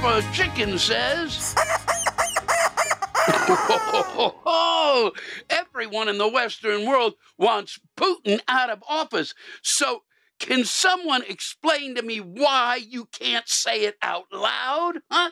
Rubber chicken says. Everyone in the Western world wants Putin out of office. So, can someone explain to me why you can't say it out loud? Huh?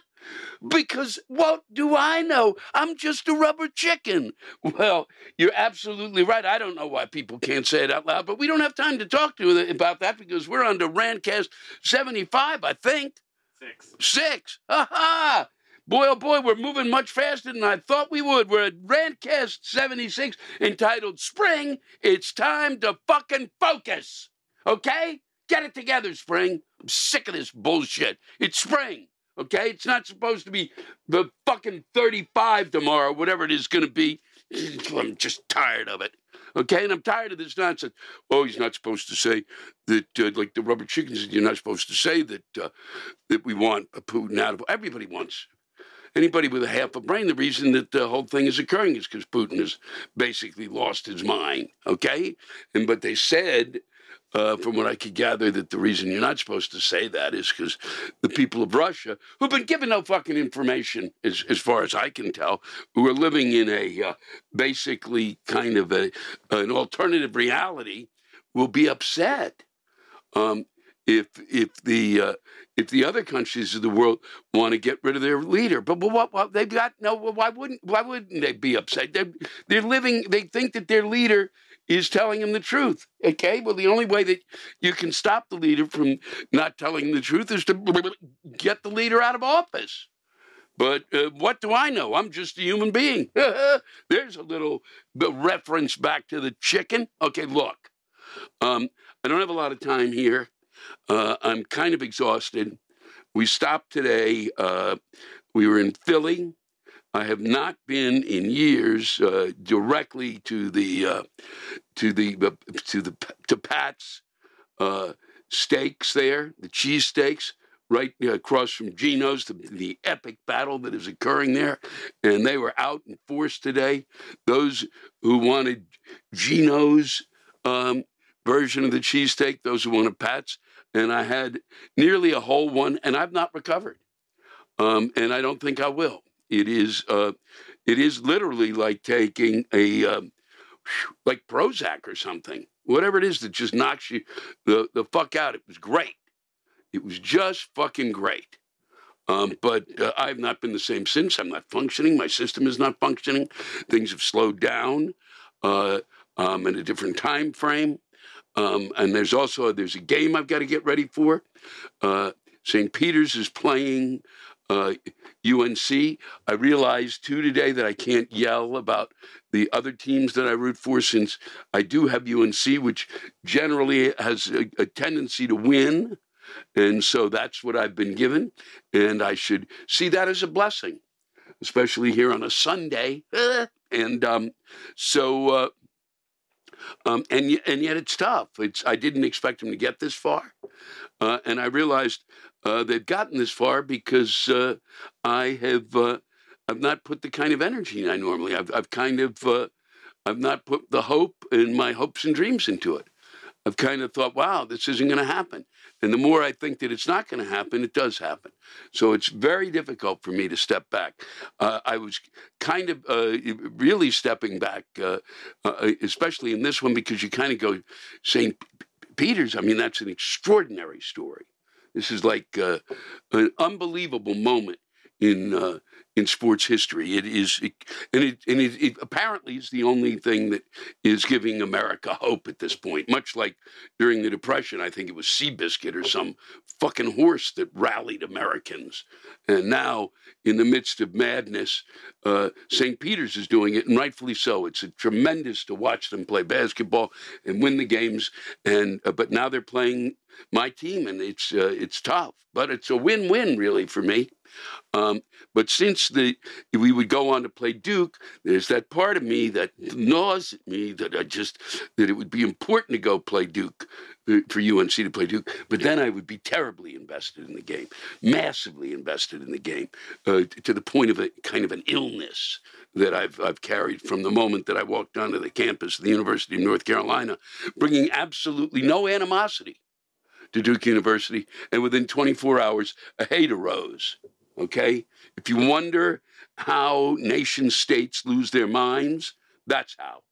Because what do I know? I'm just a rubber chicken. Well, you're absolutely right. I don't know why people can't say it out loud, but we don't have time to talk to about that because we're under Rantcast 75, I think. Six. Six. Ha ha! Boy, oh boy, we're moving much faster than I thought we would. We're at Rantcast 76 entitled Spring. It's time to fucking focus. Okay? Get it together, Spring. I'm sick of this bullshit. It's spring. Okay? It's not supposed to be the fucking 35 tomorrow, whatever it is going to be. I'm just tired of it. Okay? And I'm tired of this nonsense. Oh, he's not supposed to say that, uh, like the rubber chickens, you're not supposed to say that uh, that we want a Putin out of. Everybody wants anybody with a half a brain, the reason that the whole thing is occurring is because Putin has basically lost his mind. Okay, and but they said. Uh, from what I could gather, that the reason you're not supposed to say that is because the people of Russia, who've been given no fucking information, as, as far as I can tell, who are living in a uh, basically kind of a, an alternative reality, will be upset. Um, if if the uh, if the other countries of the world want to get rid of their leader. But, but what, what they've got no. Why wouldn't why wouldn't they be upset? They're, they're living. They think that their leader is telling him the truth. Okay. Well, the only way that you can stop the leader from not telling the truth is to get the leader out of office. But uh, what do I know? I'm just a human being. There's a little reference back to the chicken. Okay, look, um, I don't have a lot of time here. Uh, I'm kind of exhausted. We stopped today. Uh, we were in Philly. I have not been in years uh, directly to the uh, to the uh, to the to Pat's uh, steaks there, the cheese steaks right across from Geno's, the, the epic battle that is occurring there. And they were out in force today. Those who wanted Geno's um, version of the cheesesteak, those who wanted Pat's, and I had nearly a whole one, and I've not recovered, um, and I don't think I will. It is uh, it is literally like taking a um, like Prozac or something, whatever it is that just knocks you the the fuck out. It was great. It was just fucking great. Um, but uh, I've not been the same since. I'm not functioning. My system is not functioning. Things have slowed down uh, um, in a different time frame. Um, and there's also there's a game I've got to get ready for. Uh, St. Peter's is playing uh, UNC. I realized too today that I can't yell about the other teams that I root for since I do have UNC, which generally has a, a tendency to win. And so that's what I've been given. And I should see that as a blessing, especially here on a Sunday. and um, so uh, um, and and yet it's tough. It's I didn't expect them to get this far, uh, and I realized uh, they've gotten this far because uh, I have uh, I've not put the kind of energy I normally. I've I've kind of uh, I've not put the hope and my hopes and dreams into it. I've kind of thought, wow, this isn't going to happen. And the more I think that it's not going to happen, it does happen. So it's very difficult for me to step back. Uh, I was kind of uh, really stepping back, uh, uh especially in this one, because you kind of go, St. Peter's, I mean, that's an extraordinary story. This is like uh, an unbelievable moment in uh, in sports history. It is, it, and it and it, it, apparently is the only thing that is giving America hope at this point. Much like during the Depression, I think it was Seabiscuit or some fucking horse that rallied Americans. And now, in the midst of madness, uh, St. Peter's is doing it, and rightfully so. It's tremendous to watch them play basketball and win the games. And uh, but now they're playing my team, and it's uh, it's tough, but it's a win-win really for me. Um, but since the we would go on to play Duke, there's that part of me that gnaws at me that I just that it would be important to go play Duke uh, for UNC to play Duke. But then I would be terribly invested in the game, massively invested in the game, uh, to the point of a kind of an illness that I've, I've carried from the moment that I walked onto the campus of the University of North Carolina, bringing absolutely no animosity to Duke University, and within 24 hours, a hate arose. Okay? If you wonder how nation states lose their minds, that's how.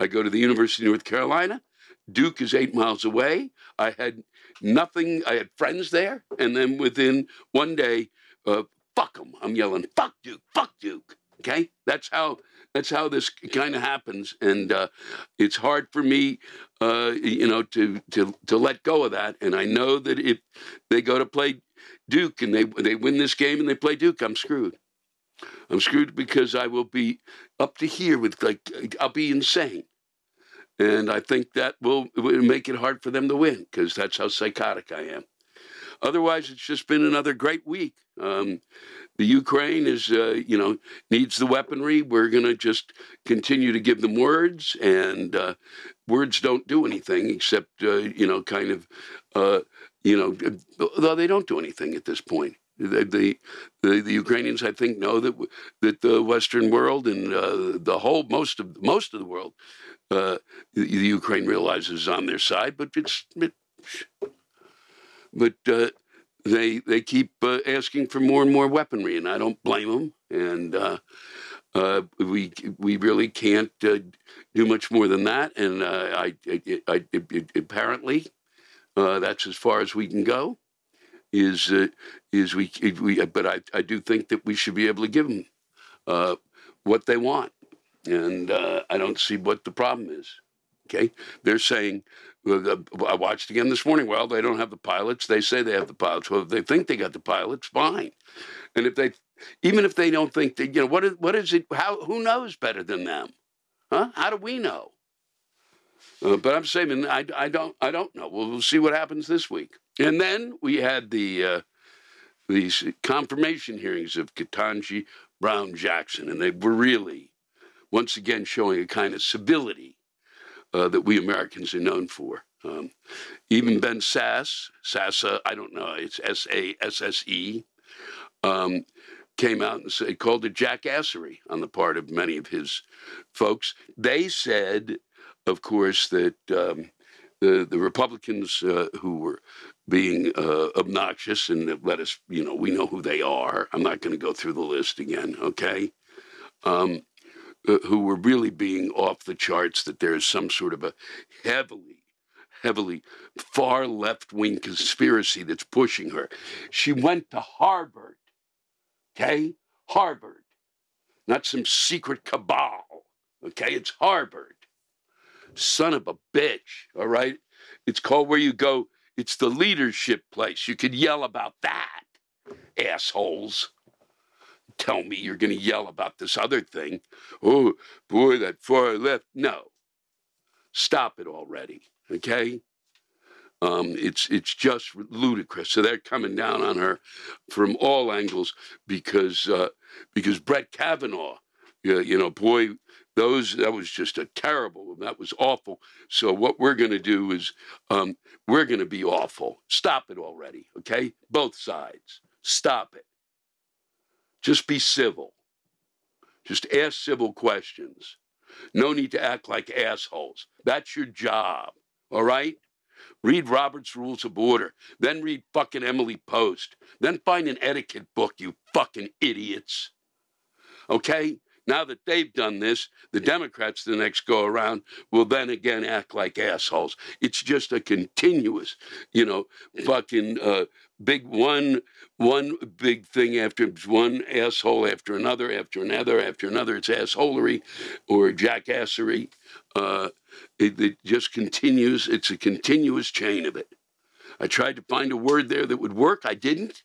I go to the University of North Carolina. Duke is eight miles away. I had nothing, I had friends there. And then within one day, uh, fuck them. I'm yelling, fuck Duke, fuck Duke. Okay? That's how that's how this kind of happens, and uh, it's hard for me, uh, you know, to to to let go of that. And I know that if they go to play Duke and they they win this game and they play Duke, I'm screwed. I'm screwed because I will be up to here with like I'll be insane, and I think that will, will make it hard for them to win because that's how psychotic I am. Otherwise, it's just been another great week. Um, the Ukraine is, uh, you know, needs the weaponry. We're going to just continue to give them words, and uh, words don't do anything except, uh, you know, kind of, uh, you know, though they don't do anything at this point. The, the, the, Ukrainians, I think, know that that the Western world and uh, the whole most of most of the world, uh, the, the, Ukraine realizes is on their side. But it's it, but they they keep uh, asking for more and more weaponry, and I don't blame them. And uh, uh, we we really can't uh, do much more than that. And uh, I, I, I, I, apparently uh, that's as far as we can go. Is is we we? But I, I do think that we should be able to give them what they want, and I don't see what the problem is. Okay, they're saying I watched again this morning. Well, they don't have the pilots. They say they have the pilots. Well, if they think they got the pilots, fine. And if they, even if they don't think that, you know, what is, what is it? How, who knows better than them? Huh? How do we know? Uh, but I'm saying I, I don't I don't know. We'll, we'll see what happens this week. And then we had the uh, these confirmation hearings of Ketanji Brown Jackson, and they were really once again showing a kind of civility uh, that we Americans are known for. Um, even Ben Sasse, Sassa, I don't know, it's S A S S E, um, came out and said, called it jackassery on the part of many of his folks. They said, of course, that um, the, the Republicans uh, who were being uh, obnoxious and let us, you know, we know who they are. I'm not going to go through the list again, okay? Um, uh, who were really being off the charts, that there is some sort of a heavily, heavily far left wing conspiracy that's pushing her. She went to Harvard, okay? Harvard, not some secret cabal, okay? It's Harvard. Son of a bitch, all right? It's called where you go, it's the leadership place. You could yell about that, assholes tell me you're going to yell about this other thing. Oh, boy, that far left. No. Stop it already, okay? Um, it's it's just ludicrous. So they're coming down on her from all angles because uh, because Brett Kavanaugh, you, you know, boy, those that was just a terrible. That was awful. So what we're going to do is um, we're going to be awful. Stop it already, okay? Both sides, stop it. Just be civil. Just ask civil questions. No need to act like assholes. That's your job. All right? Read Robert's Rules of Order. Then read fucking Emily Post. Then find an etiquette book, you fucking idiots. Okay? Now that they've done this, the Democrats the next go around will then again act like assholes. It's just a continuous, you know, fucking uh, big one one big thing after one asshole after another after another after another. It's assholery or jackassery. Uh, it, it just continues. It's a continuous chain of it. I tried to find a word there that would work. I didn't.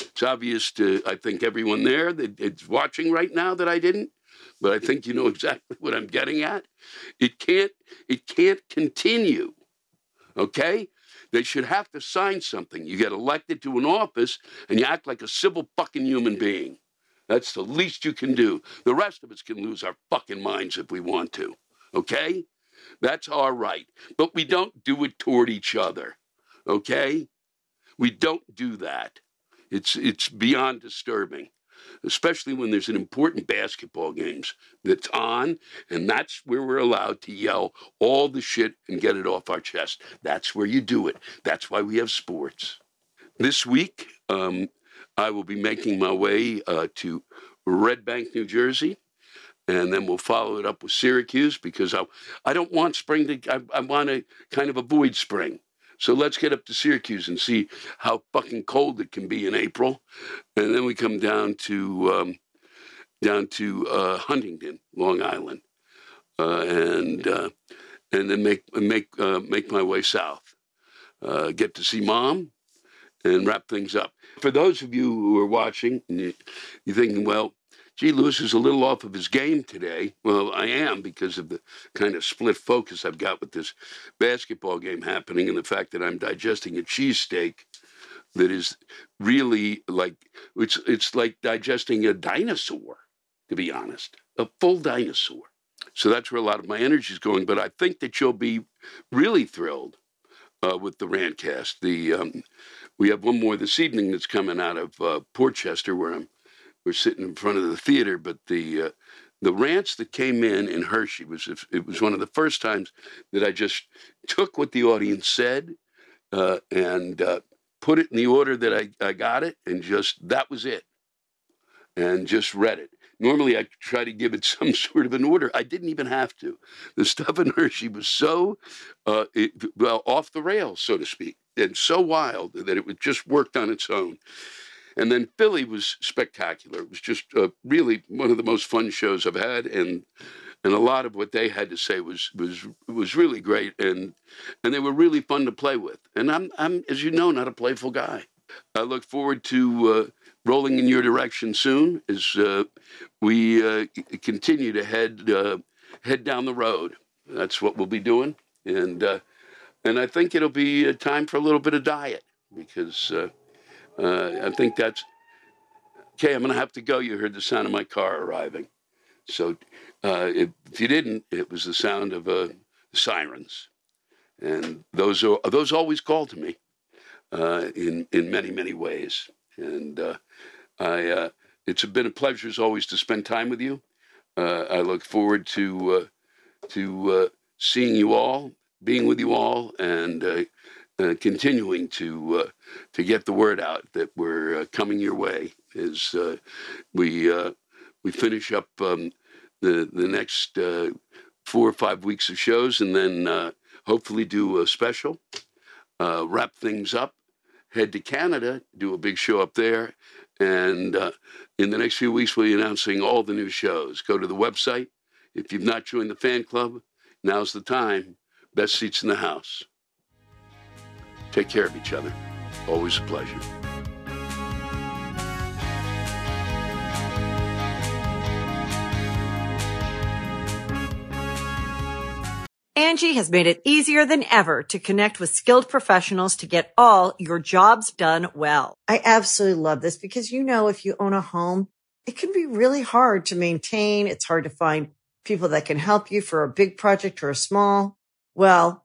It's obvious to I think everyone there that it's watching right now that I didn't but I think you know exactly what I'm getting at. It can't it can't continue. Okay? They should have to sign something. You get elected to an office and you act like a civil fucking human being. That's the least you can do. The rest of us can lose our fucking minds if we want to. Okay? That's all right. But we don't do it toward each other. Okay? We don't do that. It's it's beyond disturbing. Especially when there's an important basketball games that's on, and that's where we're allowed to yell all the shit and get it off our chest. That's where you do it. That's why we have sports. This week, um, I will be making my way uh, to Red Bank, New Jersey, and then we'll follow it up with Syracuse because I, I don't want spring to, I, I want to kind of avoid spring. So let's get up to Syracuse and see how fucking cold it can be in April, and then we come down to um, down to uh, Huntington, Long Island, uh, and uh, and then make make uh, make my way south. Uh, get to see mom, and wrap things up. For those of you who are watching, you're thinking, well, gee, Lewis is a little off of his game today. Well, I am because of the kind of split focus I've got with this basketball game happening and the fact that I'm digesting a cheesesteak that is really like it's it's like digesting a dinosaur, to be honest, a full dinosaur. So that's where a lot of my energy is going. But I think that you'll be really thrilled uh, with the Rantcast. The um, we have one more this evening that's coming out of uh, Port Chester, where I'm we're sitting in front of the theater, but the uh, the rants that came in in Hershey was it was one of the first times that I just took what the audience said uh, and uh, put it in the order that I, I got it, and just that was it, and just read it. Normally, I try to give it some sort of an order. I didn't even have to. The stuff in Hershey was so uh, it, well off the rails, so to speak, and so wild that it just worked on its own. And then Philly was spectacular. It was just uh, really one of the most fun shows I've had, and and a lot of what they had to say was was was really great, and and they were really fun to play with. And I'm I'm as you know not a playful guy. I look forward to uh, rolling in your direction soon as uh, we uh, continue to head uh, head down the road. That's what we'll be doing, and uh, and I think it'll be time for a little bit of diet because uh, I think that's okay. I'm going to have to go. You heard the sound of my car arriving. So uh, if, if, you didn't, it was the sound of uh, sirens, and those are those always call to me uh, in in many many ways. And uh, I, uh, it's been a pleasure as always to spend time with you. I look forward to to seeing you all, being with you all, and uh, continuing to uh, to get the word out that we're uh, coming your way as uh, we uh, we finish up um, the the next four or five weeks of shows, and then hopefully do a special, wrap things up, head to Canada, do a big show up there, and in the next few weeks we'll be announcing all the new shows. Go to the website if you've not joined the fan club. Now's the time. Best seats in the house. Take care of each other. Always a pleasure. Angi has made it easier than ever to connect with skilled professionals to get all your jobs done well. I absolutely love this because, you know, if you own a home, it can be really hard to maintain. It's hard to find people that can help you for a big project or a small. Well,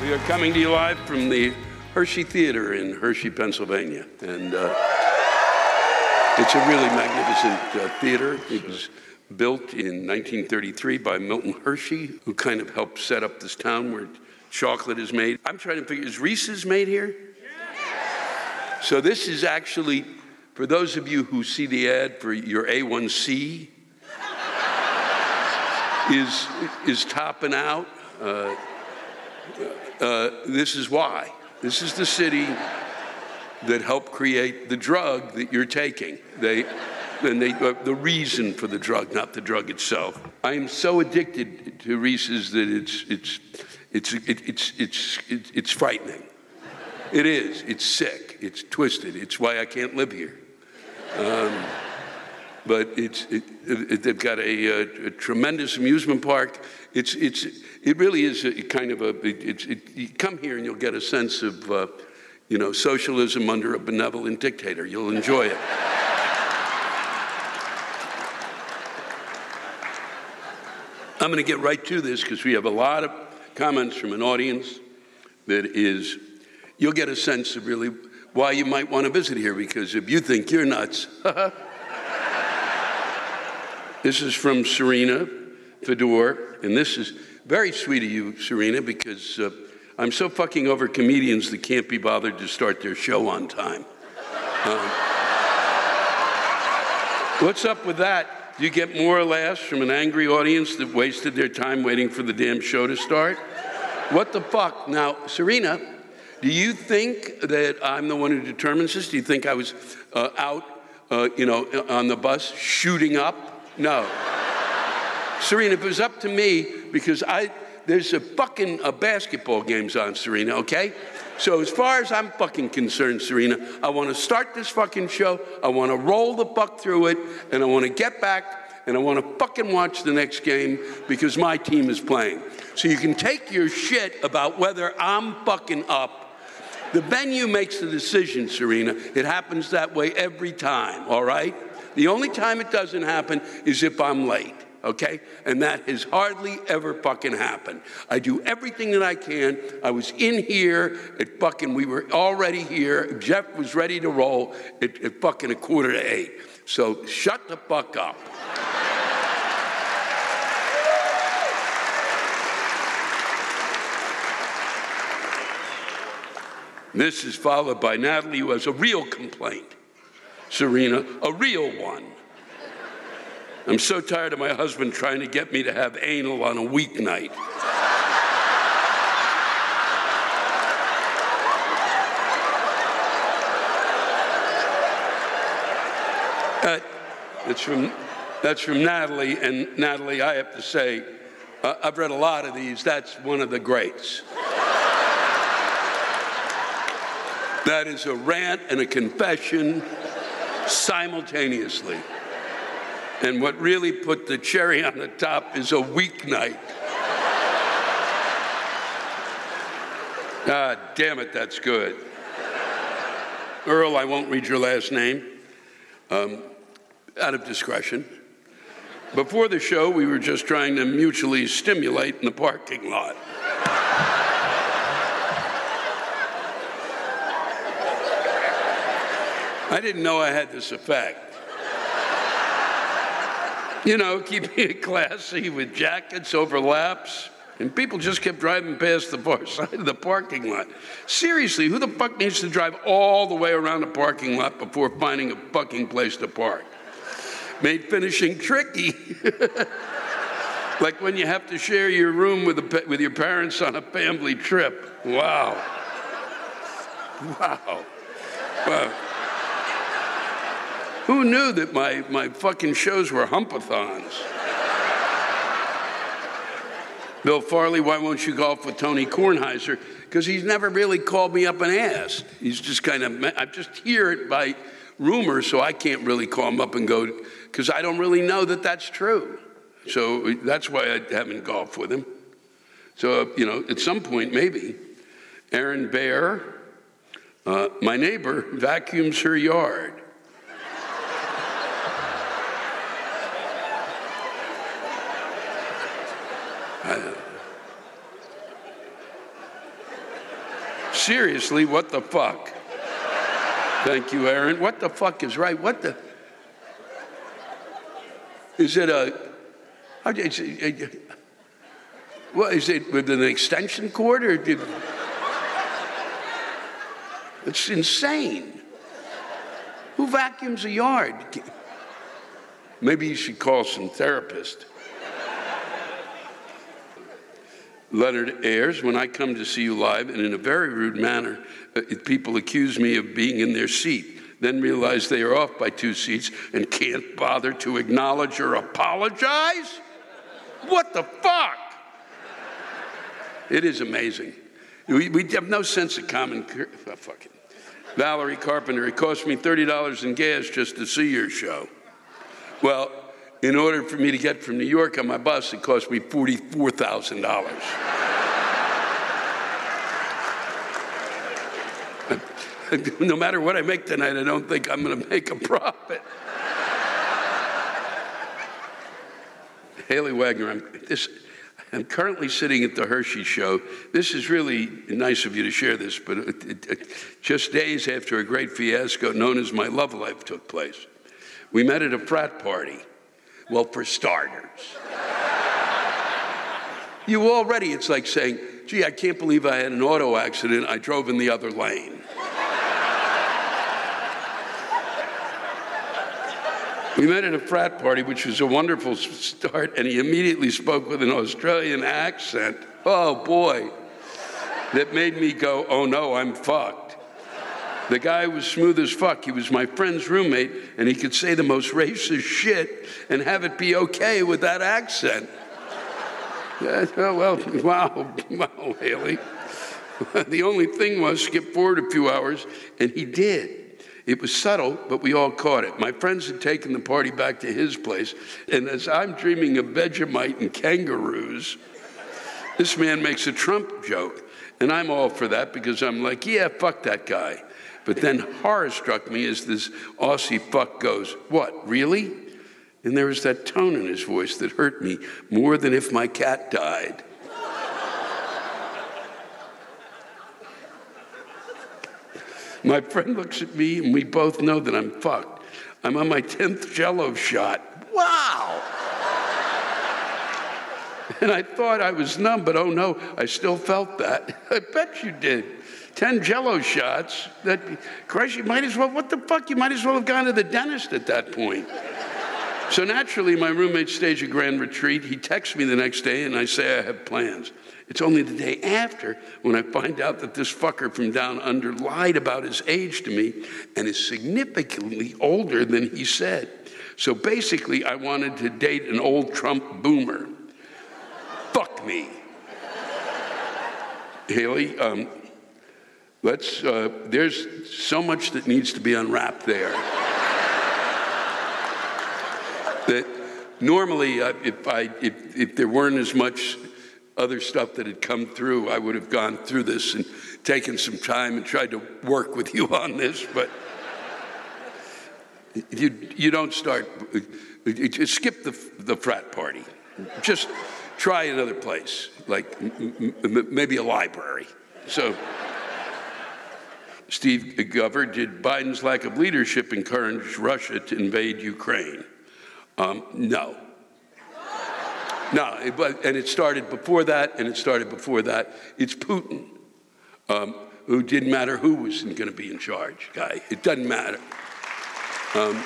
We are coming to you live from the Hershey Theater in Hershey, Pennsylvania. And uh, it's a really magnificent uh, theater. It was built in 1933 by Milton Hershey, who kind of helped set up this town where chocolate is made. I'm trying to figure, is Reese's made here? So this is actually, for those of you who see the ad for your A1C, is, is topping out. Uh, uh, this is why. This is the city that helped create the drug that you're taking. They, and they, uh, the reason for the drug, not the drug itself. I am so addicted to Reese's that it's, it's, it's, it, it's, it's, it's, it's frightening. It is. It's sick. It's twisted. It's why I can't live here. Um, but it's, it, it, they've got a, a, a, tremendous amusement park. It's, it's, it really is a kind of a, it, it, you come here and you'll get a sense of, uh, you know, socialism under a benevolent dictator. You'll enjoy it. I'm going to get right to this because we have a lot of comments from an audience that is, you'll get a sense of really why you might want to visit here because if you think you're nuts, this is from Serena Fedor, and this is very sweet of you, Serena, because uh, I'm so fucking over comedians that can't be bothered to start their show on time. Um, what's up with that? Do you get more or less from an angry audience that wasted their time waiting for the damn show to start? What the fuck? Now, Serena, do you think that I'm the one who determines this? Do you think I was uh, out, uh, you know, on the bus shooting up? No. Serena, if it was up to me, because I, there's a fucking uh, basketball games on, Serena, okay? So as far as I'm fucking concerned, Serena, I want to start this fucking show. I want to roll the buck through it, and I want to get back, and I want to fucking watch the next game because my team is playing. So you can take your shit about whether I'm fucking up. The venue makes the decision, Serena. It happens that way every time, all right? The only time it doesn't happen is if I'm late okay? And that has hardly ever fucking happened. I do everything that I can. I was in here at fucking, we were already here. Jeff was ready to roll at, at fucking a quarter to eight. So shut the fuck up. This is followed by Natalie, who has a real complaint. Serena, a real one. I'm so tired of my husband trying to get me to have anal on a weeknight. That's from that's from Natalie, and Natalie, I have to say, uh, I've read a lot of these. That's one of the greats. that is a rant and a confession simultaneously. And what really put the cherry on the top is a weeknight. God damn it, that's good. Earl, I won't read your last name um, out of discretion. Before the show, we were just trying to mutually stimulate in the parking lot. I didn't know I had this effect you know, keeping it classy with jackets over laps. And people just kept driving past the far side of the parking lot. Seriously, who the fuck needs to drive all the way around a parking lot before finding a fucking place to park? Made finishing tricky. like when you have to share your room with, a, with your parents on a family trip. Wow. Wow. Wow. Who knew that my, my fucking shows were humpathons? Bill Farley, why won't you golf with Tony Kornheiser? Because he's never really called me up and asked. He's just kind of, I just hear it by rumor, so I can't really call him up and go, because I don't really know that that's true. So that's why I haven't golfed with him. So, you know, at some point, maybe. Aaron Bear, uh, my neighbor, vacuums her yard. Seriously, what the fuck? Thank you, Aaron. What the fuck is right? What the? Is it a? Is it, what is it with an extension cord or did? It's insane. Who vacuums a yard? Maybe you should call some therapist. Leonard Ayers, when I come to see you live, and in a very rude manner, uh, people accuse me of being in their seat, then realize they are off by two seats and can't bother to acknowledge or apologize? What the fuck? It is amazing. We, we have no sense of common. Oh, fuck it. Valerie Carpenter, it cost me $30 in gas just to see your show. Well, in order for me to get from New York on my bus, it cost me $44,000. no matter what I make tonight, I don't think I'm going to make a profit. Haley Wagner, I'm, this, I'm currently sitting at the Hershey Show. This is really nice of you to share this, but it, it, it- just days after a great fiasco known as my love life took place, we met at a frat party. Well, for starters, you already, it's like saying, gee, I can't believe I had an auto accident. I drove in the other lane. We met at a frat party, which was a wonderful start, and he immediately spoke with an Australian accent. Oh boy, that made me go, oh no, I'm fucked. The guy was smooth as fuck. He was my friend's roommate, and he could say the most racist shit and have it be okay with that accent. Yeah, oh, well, wow, wow, Haley. The only thing was skip forward a few hours, and he did. It was subtle, but we all caught it. My friends had taken the party back to his place, and as I'm dreaming of Vegemite and kangaroos, this man makes a Trump joke. And I'm all for that because I'm like, yeah, fuck that guy. But then horror struck me as this Aussie fuck goes, what, really? And there was that tone in his voice that hurt me more than if my cat died. My friend looks at me, and we both know that I'm fucked. I'm on my 10th jello shot. Wow! And I thought I was numb, but oh no, I still felt that. I bet you did. 10 jello shots. That, Christ, you might as well, what the fuck? You might as well have gone to the dentist at that point. So naturally, my roommate staged a grand retreat. He texts me the next day, and I say I have plans. It's only the day after when I find out that this fucker from down under lied about his age to me and is significantly older than he said. So basically, I wanted to date an old Trump boomer. Fuck me. Haley, um, let's, uh, there's so much that needs to be unwrapped there that normally, uh, if, I, if, if there weren't as much other stuff that had come through, I would have gone through this and taken some time and tried to work with you on this. But you, you don't start, you skip the, the frat party. Just try another place, like maybe a library. So. Steve Gover, did Biden's lack of leadership encourage Russia to invade Ukraine? Um, no. No, and it started before that, and it started before that. It's Putin, um, who didn't matter who was going to be in charge, guy. It doesn't matter. Um,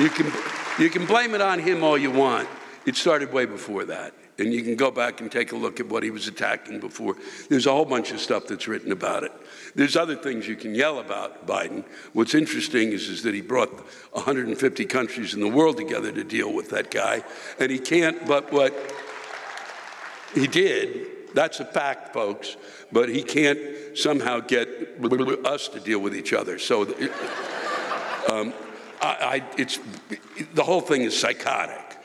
you can you can blame it on him all you want. It started way before that, and you can go back and take a look at what he was attacking before. There's a whole bunch of stuff that's written about it. There's other things you can yell about Biden. What's interesting is, is that he brought 150 countries in the world together to deal with that guy, and he can't. But what he did, that's a fact, folks. But he can't somehow get us to deal with each other. So. Um, I, I, it's the whole thing is psychotic.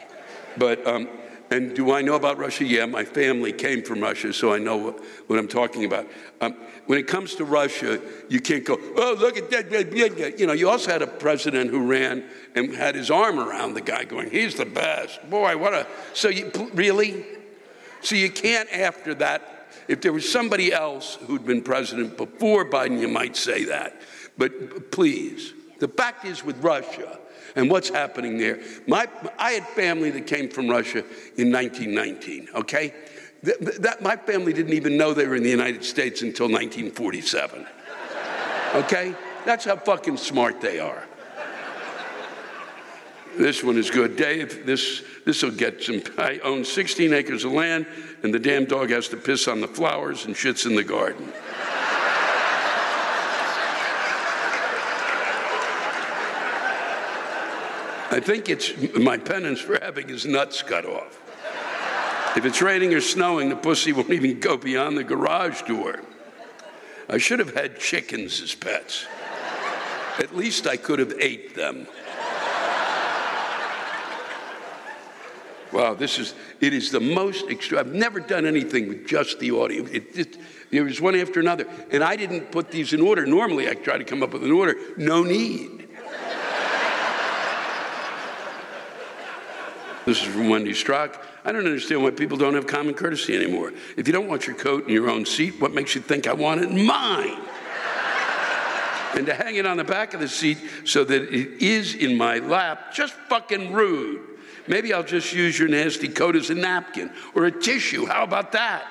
But um, And do I know about Russia? Yeah, my family came from Russia, so I know what, I'm talking about. Um, when it comes to Russia, you can't go, oh, look at that. You know, you also had a president who ran and had his arm around the guy going, he's the best. Boy, what a. So you, really? So you can't, after that, if there was somebody else who'd been president before Biden, you might say that. But please, the fact is with Russia, and what's happening there. My, I had family that came from Russia in 1919, okay? That, my family didn't even know they were in the United States until 1947, okay? That's how fucking smart they are. This one is good. Dave, this this will get some. I own 16 acres of land, and the damn dog has to piss on the flowers and shits in the garden. I think it's my penance for having his nuts cut off. If it's raining or snowing, the pussy won't even go beyond the garage door. I should have had chickens as pets. At least I could have ate them. Wow, this is, it is the most extreme. I've never done anything with just the audio. It, it, it was one after another. And I didn't put these in order. Normally, I try to come up with an order. No need. This is from Wendy Strock. I don't understand why people don't have common courtesy anymore. If you don't want your coat in your own seat, what makes you think I want it in mine? and to hang it on the back of the seat so that it is in my lap, just fucking rude. Maybe I'll just use your nasty coat as a napkin or a tissue. How about that?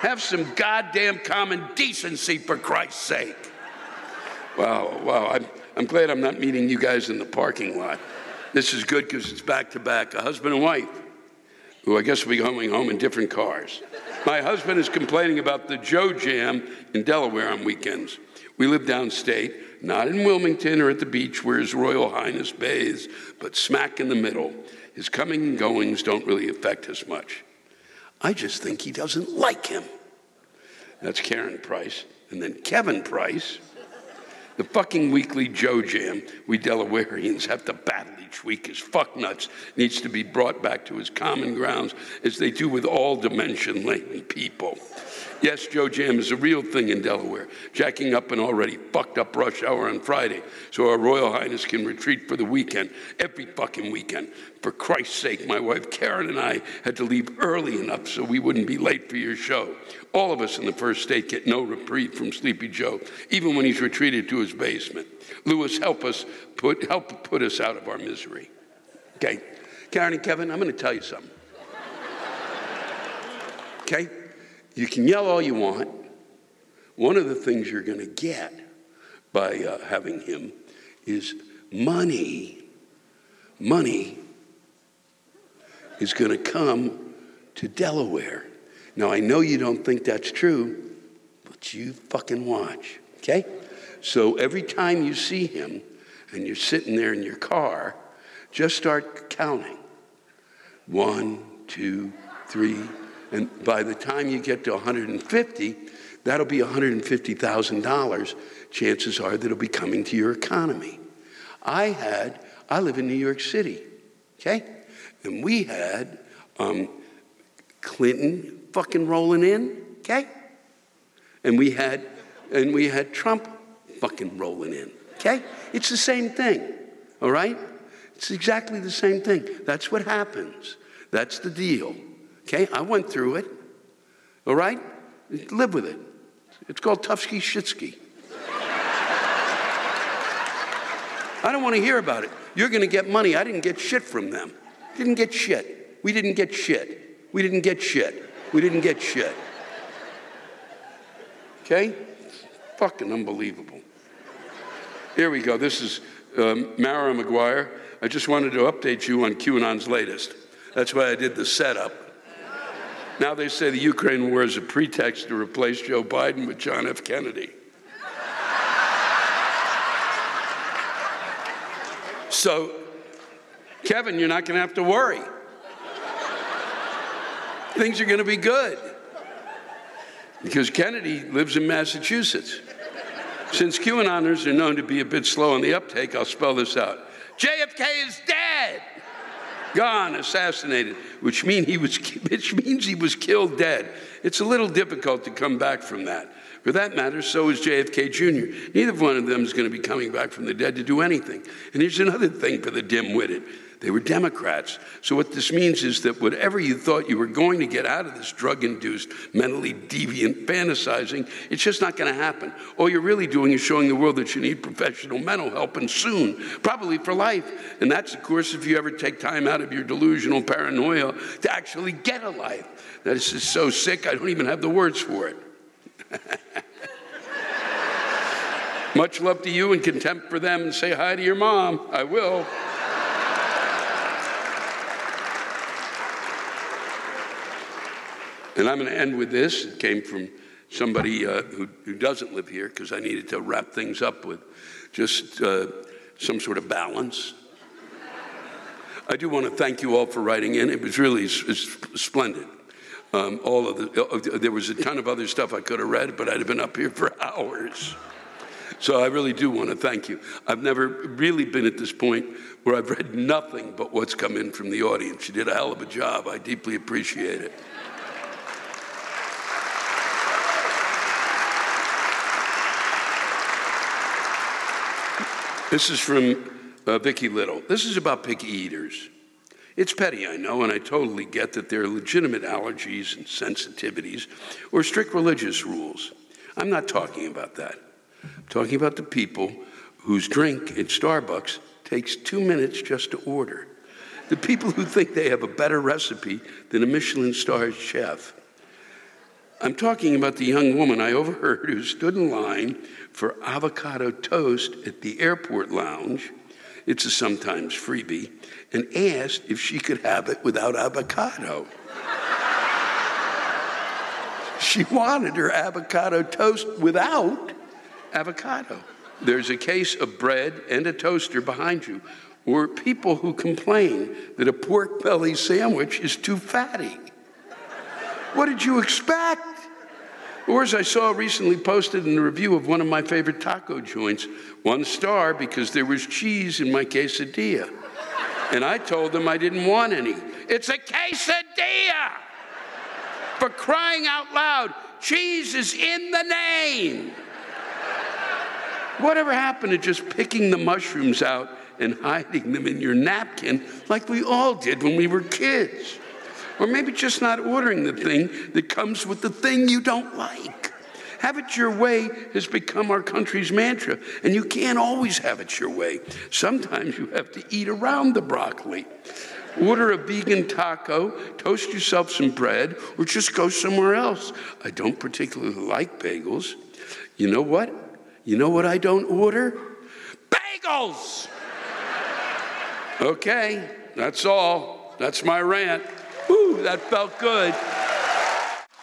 Have some goddamn common decency for Christ's sake. Wow, wow. I'm, I'm glad I'm not meeting you guys in the parking lot. This is good because it's back to back. A husband and wife, who I guess will be coming home in different cars. My husband is complaining about the Joe Jam in Delaware on weekends. We live downstate, not in Wilmington or at the beach where His Royal Highness bathes, but smack in the middle. His coming and goings don't really affect us much. I just think he doesn't like him. That's Karen Price. And then Kevin Price, the fucking weekly Joe Jam we Delawareans have to battle each week is fucknuts needs to be brought back to its common grounds as they do with all dimension laden people. Yes, Joe Jam is a real thing in Delaware, jacking up an already fucked up rush hour on Friday so our Royal Highness can retreat for the weekend, every fucking weekend. For Christ's sake, my wife Karen and I had to leave early enough so we wouldn't be late for your show. All of us in the first state get no reprieve from Sleepy Joe, even when he's retreated to his basement. Lewis, help us put, help put us out of our misery. Okay? Karen and Kevin, I'm going to tell you something. Okay? You can yell all you want. One of the things you're going to get by uh, having him is money. Money is going to come to Delaware. Now, I know you don't think that's true, but you fucking watch, okay? So every time you see him and you're sitting there in your car, just start counting. One, two, three, and by the time you get to 150, that'll be $150,000. Chances are that'll be coming to your economy. I had, I live in New York City, okay? And we had um, Clinton fucking rolling in, okay? And we had, and we had Trump fucking rolling in, okay? It's the same thing, all right? It's exactly the same thing. That's what happens. That's the deal. Okay, I went through it. All right? Live with it. It's called Tufsky Shitsky. I don't want to hear about it. You're going to get money. I didn't get shit from them. Didn't get shit. We didn't get shit. We didn't get shit. We didn't get shit. Okay? Fucking unbelievable. Here we go. This is um, Mara McGuire. I just wanted to update you on QAnon's latest. That's why I did the setup. Now they say the Ukraine war is a pretext to replace Joe Biden with John F. Kennedy. So, Kevin, you're not going to have to worry. Things are going to be good. Because Kennedy lives in Massachusetts. Since QAnoners are known to be a bit slow on the uptake, I'll spell this out. JFK is dead. Gone, assassinated, which, mean he was, which means he was killed dead. It's a little difficult to come back from that. For that matter, so is JFK Jr. Neither one of them is going to be coming back from the dead to do anything. And here's another thing for the dim witted they were Democrats. So, what this means is that whatever you thought you were going to get out of this drug induced, mentally deviant fantasizing, it's just not going to happen. All you're really doing is showing the world that you need professional mental help and soon, probably for life. And that's, of course, if you ever take time out of your delusional paranoia to actually get a life. This is so sick, I don't even have the words for it. Much love to you and contempt for them, and say hi to your mom. I will. And I'm going to end with this. It came from somebody uh, who, who, doesn't live here because I needed to wrap things up with just uh, some sort of balance. I do want to thank you all for writing in. It was really splendid. Um, all of the, uh, there was a ton of other stuff I could have read, but I'd have been up here for hours. So I really do want to thank you. I've never really been at this point where I've read nothing but what's come in from the audience. You did a hell of a job. I deeply appreciate it. This is from uh, Vicki Little. This is about picky eaters. It's petty, I know, and I totally get that there are legitimate allergies and sensitivities or strict religious rules. I'm not talking about that. I'm talking about the people whose drink at Starbucks takes two minutes just to order. The people who think they have a better recipe than a Michelin starred chef. I'm talking about the young woman I overheard who stood in line for avocado toast at the airport lounge. It's a sometimes freebie, and asked if she could have it without avocado. she wanted her avocado toast without avocado. There's a case of bread and a toaster behind you, or people who complain that a pork belly sandwich is too fatty. What did you expect? Or as I saw recently posted in a review of one of my favorite taco joints, one star because there was cheese in my quesadilla. And I told them I didn't want any. It's a quesadilla! For crying out loud, cheese is in the name. Whatever happened to just picking the mushrooms out and hiding them in your napkin like we all did when we were kids? Or maybe just not ordering the thing that comes with the thing you don't like. Have it your way has become our country's mantra, and you can't always have it your way. Sometimes you have to eat around the broccoli. Order a vegan taco, toast yourself some bread, or just go somewhere else. I don't particularly like bagels. You know what? You know what I don't order? Bagels! Okay, that's all. That's my rant. Whew, that felt good.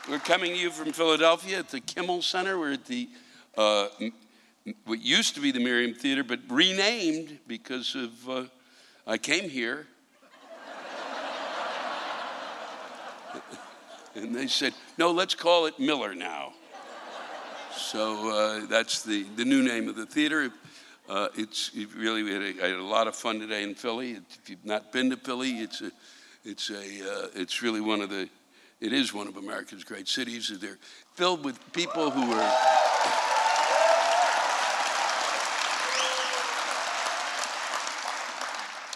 We're coming to you from Philadelphia at the Kimmel Center. We're at the uh, what used to be the Merriam Theater, but renamed because of uh, I came here. and they said, no, let's call it Miller now. So uh, that's the, the new name of the theater. Uh, it's it really, we had a, I had a lot of fun today in Philly. If you've not been to Philly, it's a it's, a, uh, it's really one of the, it is one of America's great cities. They're filled with people who are.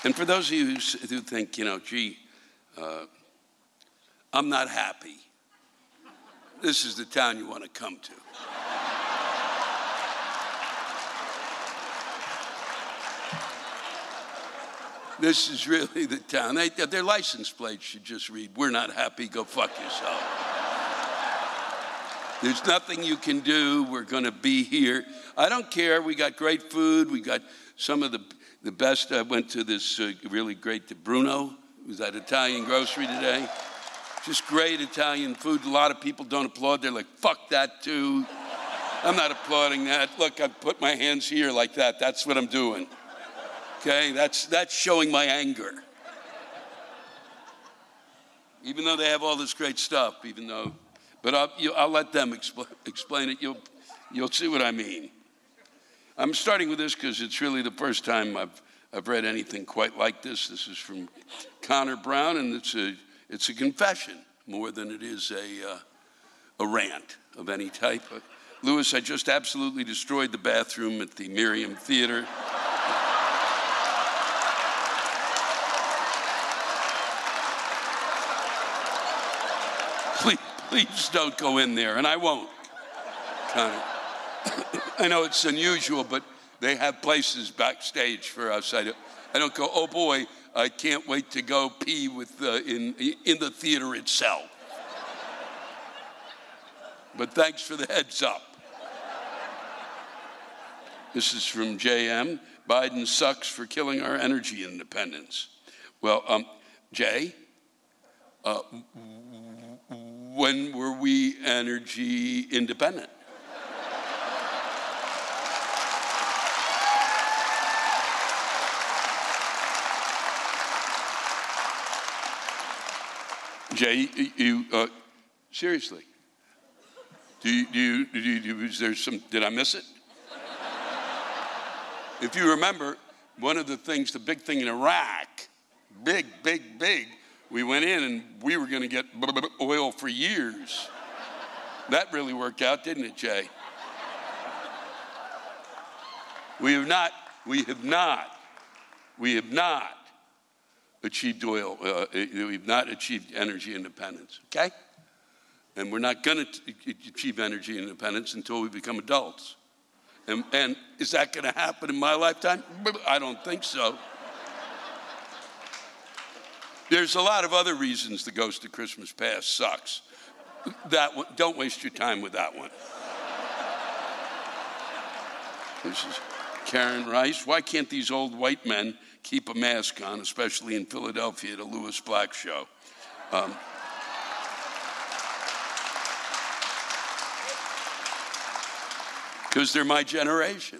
And for those of you who, think, you know, gee, uh, I'm not happy, this is the town you want to come to. This is really the town. They, their license plates should just read, We're not happy, go fuck yourself. There's nothing you can do. We're going to be here. I don't care. We got great food. We got some of the, the best. I went to this uh, really great Bruno. It was at Italian grocery today. Just great Italian food. A lot of people don't applaud. They're like, fuck that too. I'm not applauding that. Look, I put my hands here like that. That's what I'm doing. Okay, that's, that's showing my anger. Even though they have all this great stuff, even though, but I'll, you, I'll let them expl- explain it. You'll, you'll see what I mean. I'm starting with this because it's really the first time I've, I've read anything quite like this. This is from Connor Brown, and it's a, it's a confession more than it is a, uh, a rant of any type. Lewis, I just absolutely destroyed the bathroom at the Merriam Theater. Please, don't go in there, and I won't. Connor. I know it's unusual, but they have places backstage for us. I don't, I don't go, oh boy, I can't wait to go pee with uh, in, in the theater itself. But thanks for the heads up. This is from JM. Biden sucks for killing our energy independence. Well, um, Jay, uh, when were we energy independent? Jay, you, uh, seriously, do you, do you, do you, is there some, did I miss it? if you remember, one of the things, the big thing in Iraq, big, big, big, we went in and we were going to get oil for years. That really worked out, didn't it, Jay? We have not, we have not, we have not achieved oil, uh, we've not achieved energy independence, okay? And we're not going to achieve energy independence until we become adults. And, and is that going to happen in my lifetime? I don't think so. There's a lot of other reasons the Ghost of Christmas Past sucks. That one, don't waste your time with that one. This is Karen Rice. Why can't these old white men keep a mask on, especially in Philadelphia at a Lewis Black show. Um, because they're my generation.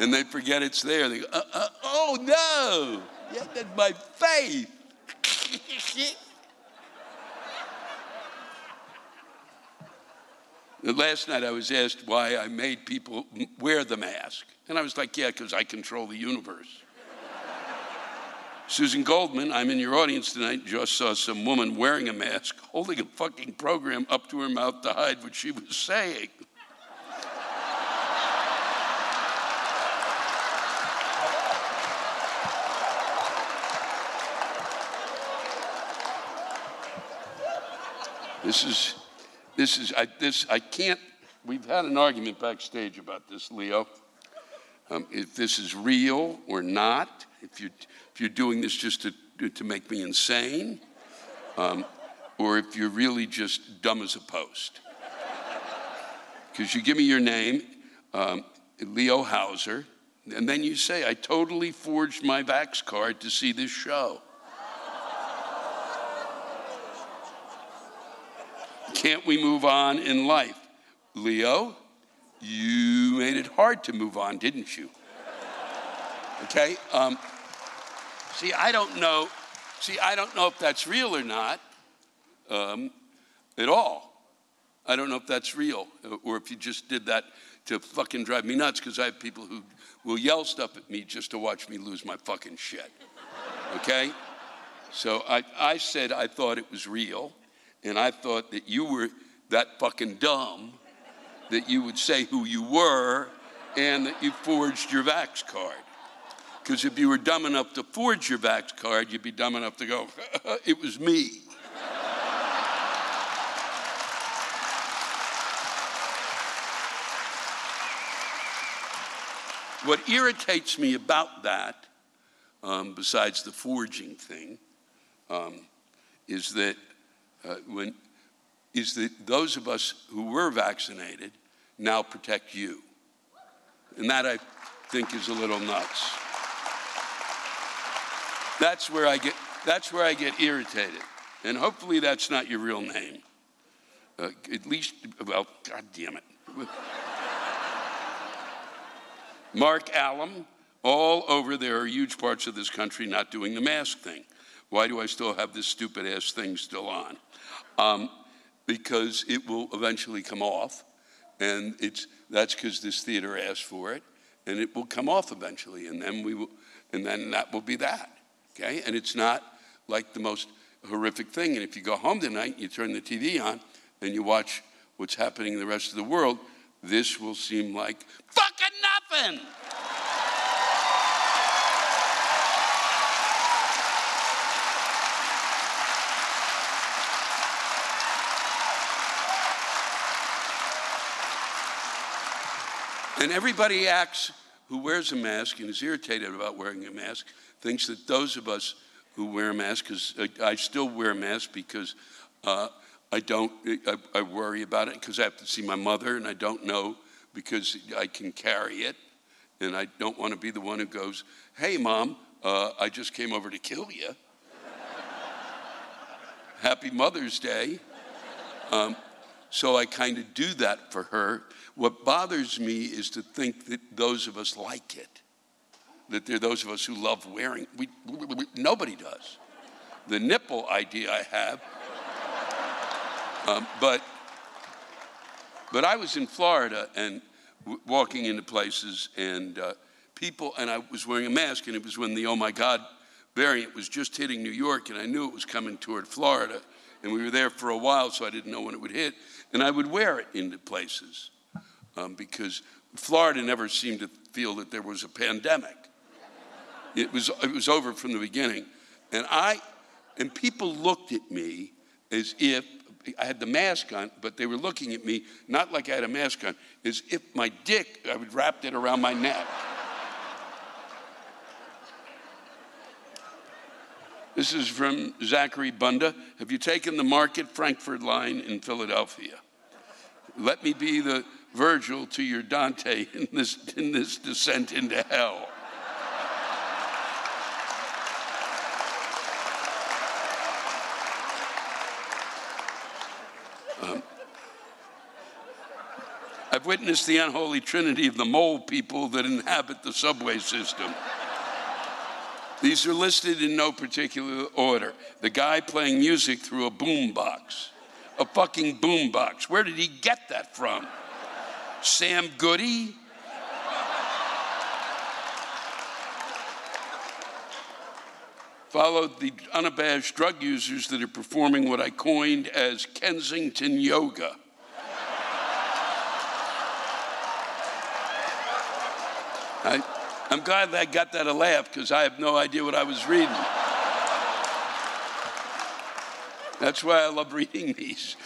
And they forget it's there. They go, uh, uh, oh no, yeah, that's my faith. Last night I was asked why I made people wear the mask. And I was like, yeah, because I control the universe. Susan Goldman, I'm in your audience tonight, just saw some woman wearing a mask, holding a fucking program up to her mouth to hide what she was saying. This is this is, I, this, I can't, we've had an argument backstage about this, Leo. Um, if this is real or not, if you're, if you're doing this just to, to make me insane, um, or if you're really just dumb as a post. Because you give me your name, um, Leo Hauser, and then you say, I totally forged my Vax card to see this show. Can't we move on in life? Leo, you made it hard to move on, didn't you? Okay? Um, see, I don't know. See, I don't know if that's real or not um, at all. I don't know if that's real uh, or if you just did that to fucking drive me nuts because I have people who will yell stuff at me just to watch me lose my fucking shit. Okay? So I, I said I thought it was real. And I thought that you were that fucking dumb that you would say who you were and that you forged your Vax card. Because if you were dumb enough to forge your Vax card, you'd be dumb enough to go, it was me. what irritates me about that, um, besides the forging thing, um, is that uh, when, is that those of us who were vaccinated now protect you. And that I think is a little nuts. That's where I get, that's where I get irritated. And hopefully that's not your real name. Uh, at least, well, God damn it. Mark Allam, all over there are huge parts of this country not doing the mask thing. Why do I still have this stupid ass thing still on? um, because it will eventually come off. And it's, that's because this theater asked for it. and it will come off eventually, and then we will, and then that will be that. Okay, and it's not like the most horrific thing. And if you go home tonight, and you turn the TV on, and you watch what's happening in the rest of the world, this will seem like fucking nothing. And everybody acts who wears a mask and is irritated about wearing a mask, thinks that those of us who wear a mask, because I, I, still wear a mask because uh, I don't, I, I worry about it because I have to see my mother and I don't know because I can carry it. And I don't want to be the one who goes, hey, mom, uh, I just came over to kill you. Happy Mother's Day. Um, so I kind of do that for her. What bothers me is to think that those of us like it, that there are those of us who love wearing. We, we, we, nobody does. The nipple idea I have. Um, but, but I was in Florida and w- walking into places and uh, people, and I was wearing a mask, and it was when the oh my God variant was just hitting New York, and I knew it was coming toward Florida. And we were there for a while, so I didn't know when it would hit. And I would wear it into places um, because Florida never seemed to feel that there was a pandemic. It was, it was over from the beginning. And I, and people looked at me as if I had the mask on, but they were looking at me not like I had a mask on, as if my dick, I would wrapped it around my neck. This is from Zachary Bunda. Have you taken the Market Frankford line in Philadelphia? Let me be the Virgil to your Dante in this, in this descent into hell. Um, I've witnessed the unholy trinity of the mole people that inhabit the subway system. These are listed in no particular order. The guy playing music through a boombox, a fucking boombox. Where did he get that from? Sam Goody? Followed the unabashed drug users that are performing what I coined as Kensington yoga. I, I'm glad I got that a laugh because I have no idea what I was reading. That's why I love reading these.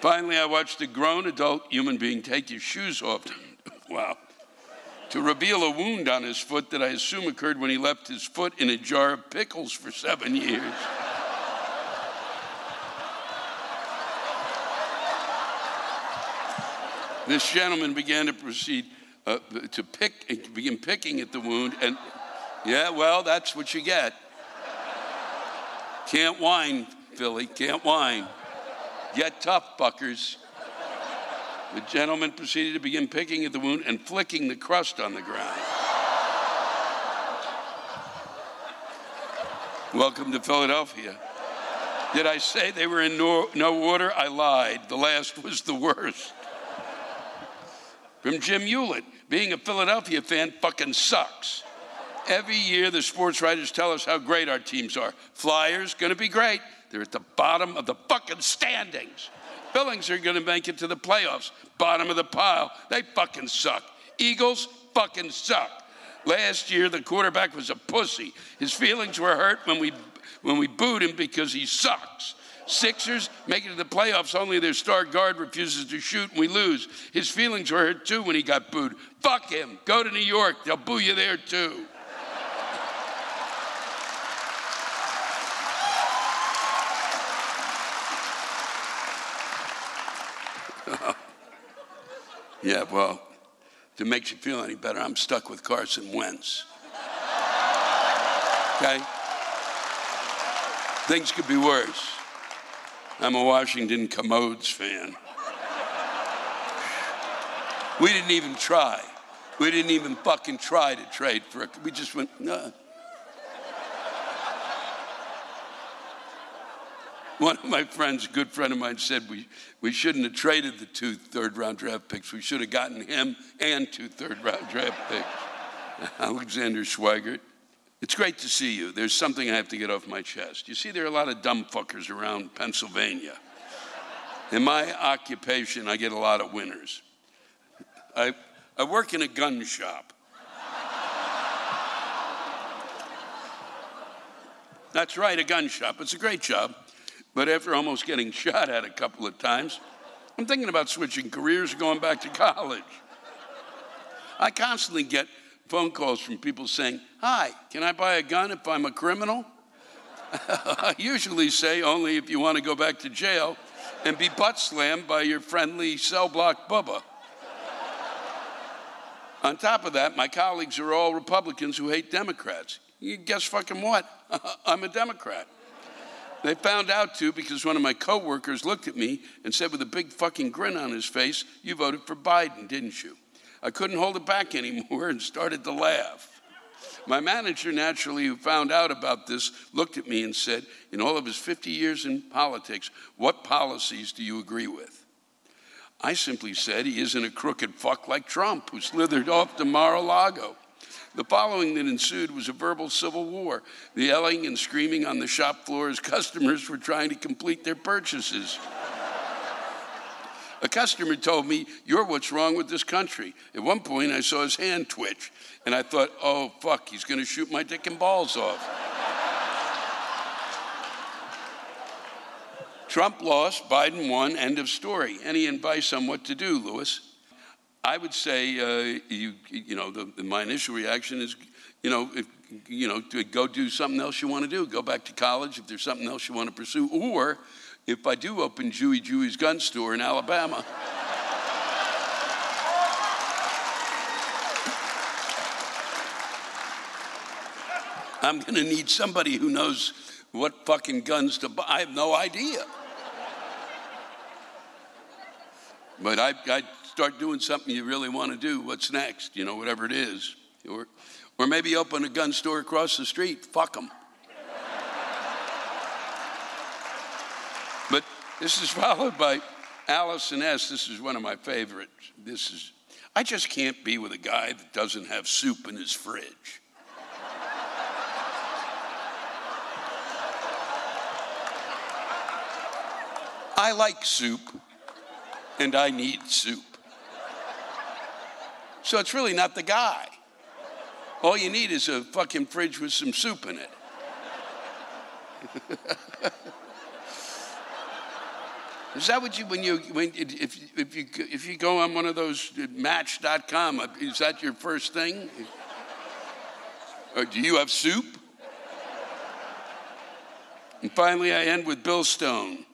Finally, I watched a grown adult human being take his shoes off. wow. To reveal a wound on his foot that I assume occurred when he left his foot in a jar of pickles for seven years. this gentleman began to proceed uh, to pick, begin picking at the wound, and yeah, well, that's what you get. Can't whine, Philly, can't whine. Get tough, fuckers. The gentleman proceeded to begin picking at the wound and flicking the crust on the ground. Welcome to Philadelphia. Did I say they were in no, no order? I lied. The last was the worst. From Jim Hewlett being a Philadelphia fan fucking sucks. Every year, the sports writers tell us how great our teams are. Flyers, gonna be great. They're at the bottom of the fucking standings. Phillies are gonna make it to the playoffs. Bottom of the pile. They fucking suck. Eagles fucking suck. Last year, the quarterback was a pussy. His feelings were hurt when we, when we booed him because he sucks. Sixers make it to the playoffs, only their star guard refuses to shoot and we lose. His feelings were hurt too when he got booed. Fuck him. Go to New York. They'll boo you there too. yeah, well, if it makes you feel any better, I'm stuck with Carson Wentz. Okay? Things could be worse. I'm a Washington Commodes fan. We didn't even try. We didn't even fucking try to trade for. We just went, no. One of my friends, a good friend of mine, said we, we shouldn't have traded the two third round draft picks. We should have gotten him and two third round draft picks. Alexander Schweigert. It's great to see you. There's something I have to get off my chest. You see, there are a lot of dumb fuckers around Pennsylvania. In my occupation, I get a lot of winners. I, I work in a gun shop. That's right, a gun shop. It's a great job. But after almost getting shot at a couple of times, I'm thinking about switching careers and going back to college. I constantly get phone calls from people saying, Hi, can I buy a gun if I'm a criminal? I usually say only if you want to go back to jail and be butt slammed by your friendly cell block Bubba. On top of that, my colleagues are all Republicans who hate Democrats. You guess fucking what? I'm a Democrat. They found out too because one of my coworkers looked at me and said with a big fucking grin on his face, You voted for Biden, didn't you? I couldn't hold it back anymore and started to laugh. My manager, naturally, who found out about this, looked at me and said, In all of his 50 years in politics, what policies do you agree with? I simply said he isn't a crooked fuck like Trump who slithered off to Mar a Lago. The following that ensued was a verbal civil war, the yelling and screaming on the shop floor as customers were trying to complete their purchases. A customer told me, You're what's wrong with this country. At one point, I saw his hand twitch, and I thought, Oh, fuck, he's going to shoot my dick and balls off. Trump lost, Biden won, end of story. Any advice on what to do, Lewis? I would say, uh, you, you know, the, my initial reaction is, you know, if, you know, go do something else you want to do. Go back to college if there's something else you want to pursue, or if I do open Jewy Jewy's gun store in Alabama. I'm going to need somebody who knows what fucking guns to buy. I have no idea. But I, I start doing something you really want to do. What's next? You know, whatever it is. Or, or maybe open a gun store across the street. Fuck them. But this is followed by Allison S. This is one of my favorites. This is, I just can't be with a guy that doesn't have soup in his fridge. I like soup and I need soup. So it's really not the guy. All you need is a fucking fridge with some soup in it. Is that what you, when you, when, if, if, you, if you go on one of those uh, match.com, uh, is that your first thing? Or do you have soup? And finally, I end with Bill Stone,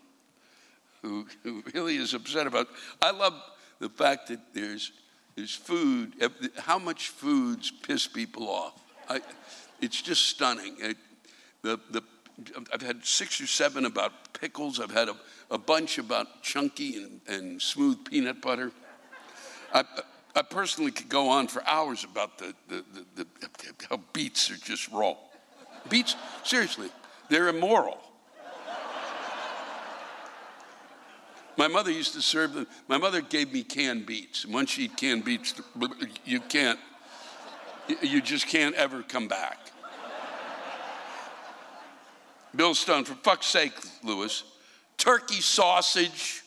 who, who really is upset about. I love the fact that there's, there's food, how much foods piss people off. I, it's just stunning. It, the, the, I've had six or seven about pickles. I've had a, a bunch about chunky and, and smooth peanut butter. I, I personally could go on for hours about the, the, the, the how beets are just raw. Beets, seriously, they're immoral. My mother used to serve them. My mother gave me canned beets. And Once you eat canned beets, you can't, you just can't ever come back. Bill Stone, for fuck's sake, Lewis, turkey sausage.